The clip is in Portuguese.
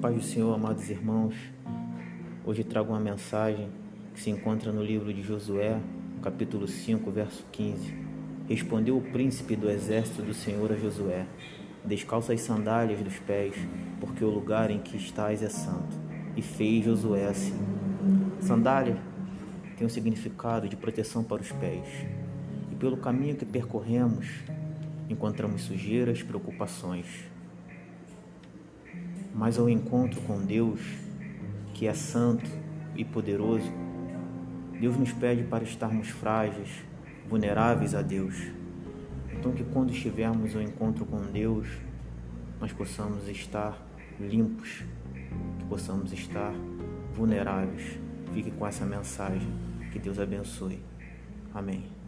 paz do Senhor, amados irmãos. Hoje trago uma mensagem que se encontra no livro de Josué, capítulo 5, verso 15. Respondeu o príncipe do exército do Senhor a Josué: Descalça as sandálias dos pés, porque o lugar em que estás é santo. E fez Josué assim. Sandália tem um significado de proteção para os pés. E pelo caminho que percorremos, encontramos sujeiras, preocupações mas ao encontro com Deus, que é santo e poderoso, Deus nos pede para estarmos frágeis, vulneráveis a Deus. Então, que quando estivermos ao encontro com Deus, nós possamos estar limpos, que possamos estar vulneráveis. Fique com essa mensagem. Que Deus abençoe. Amém.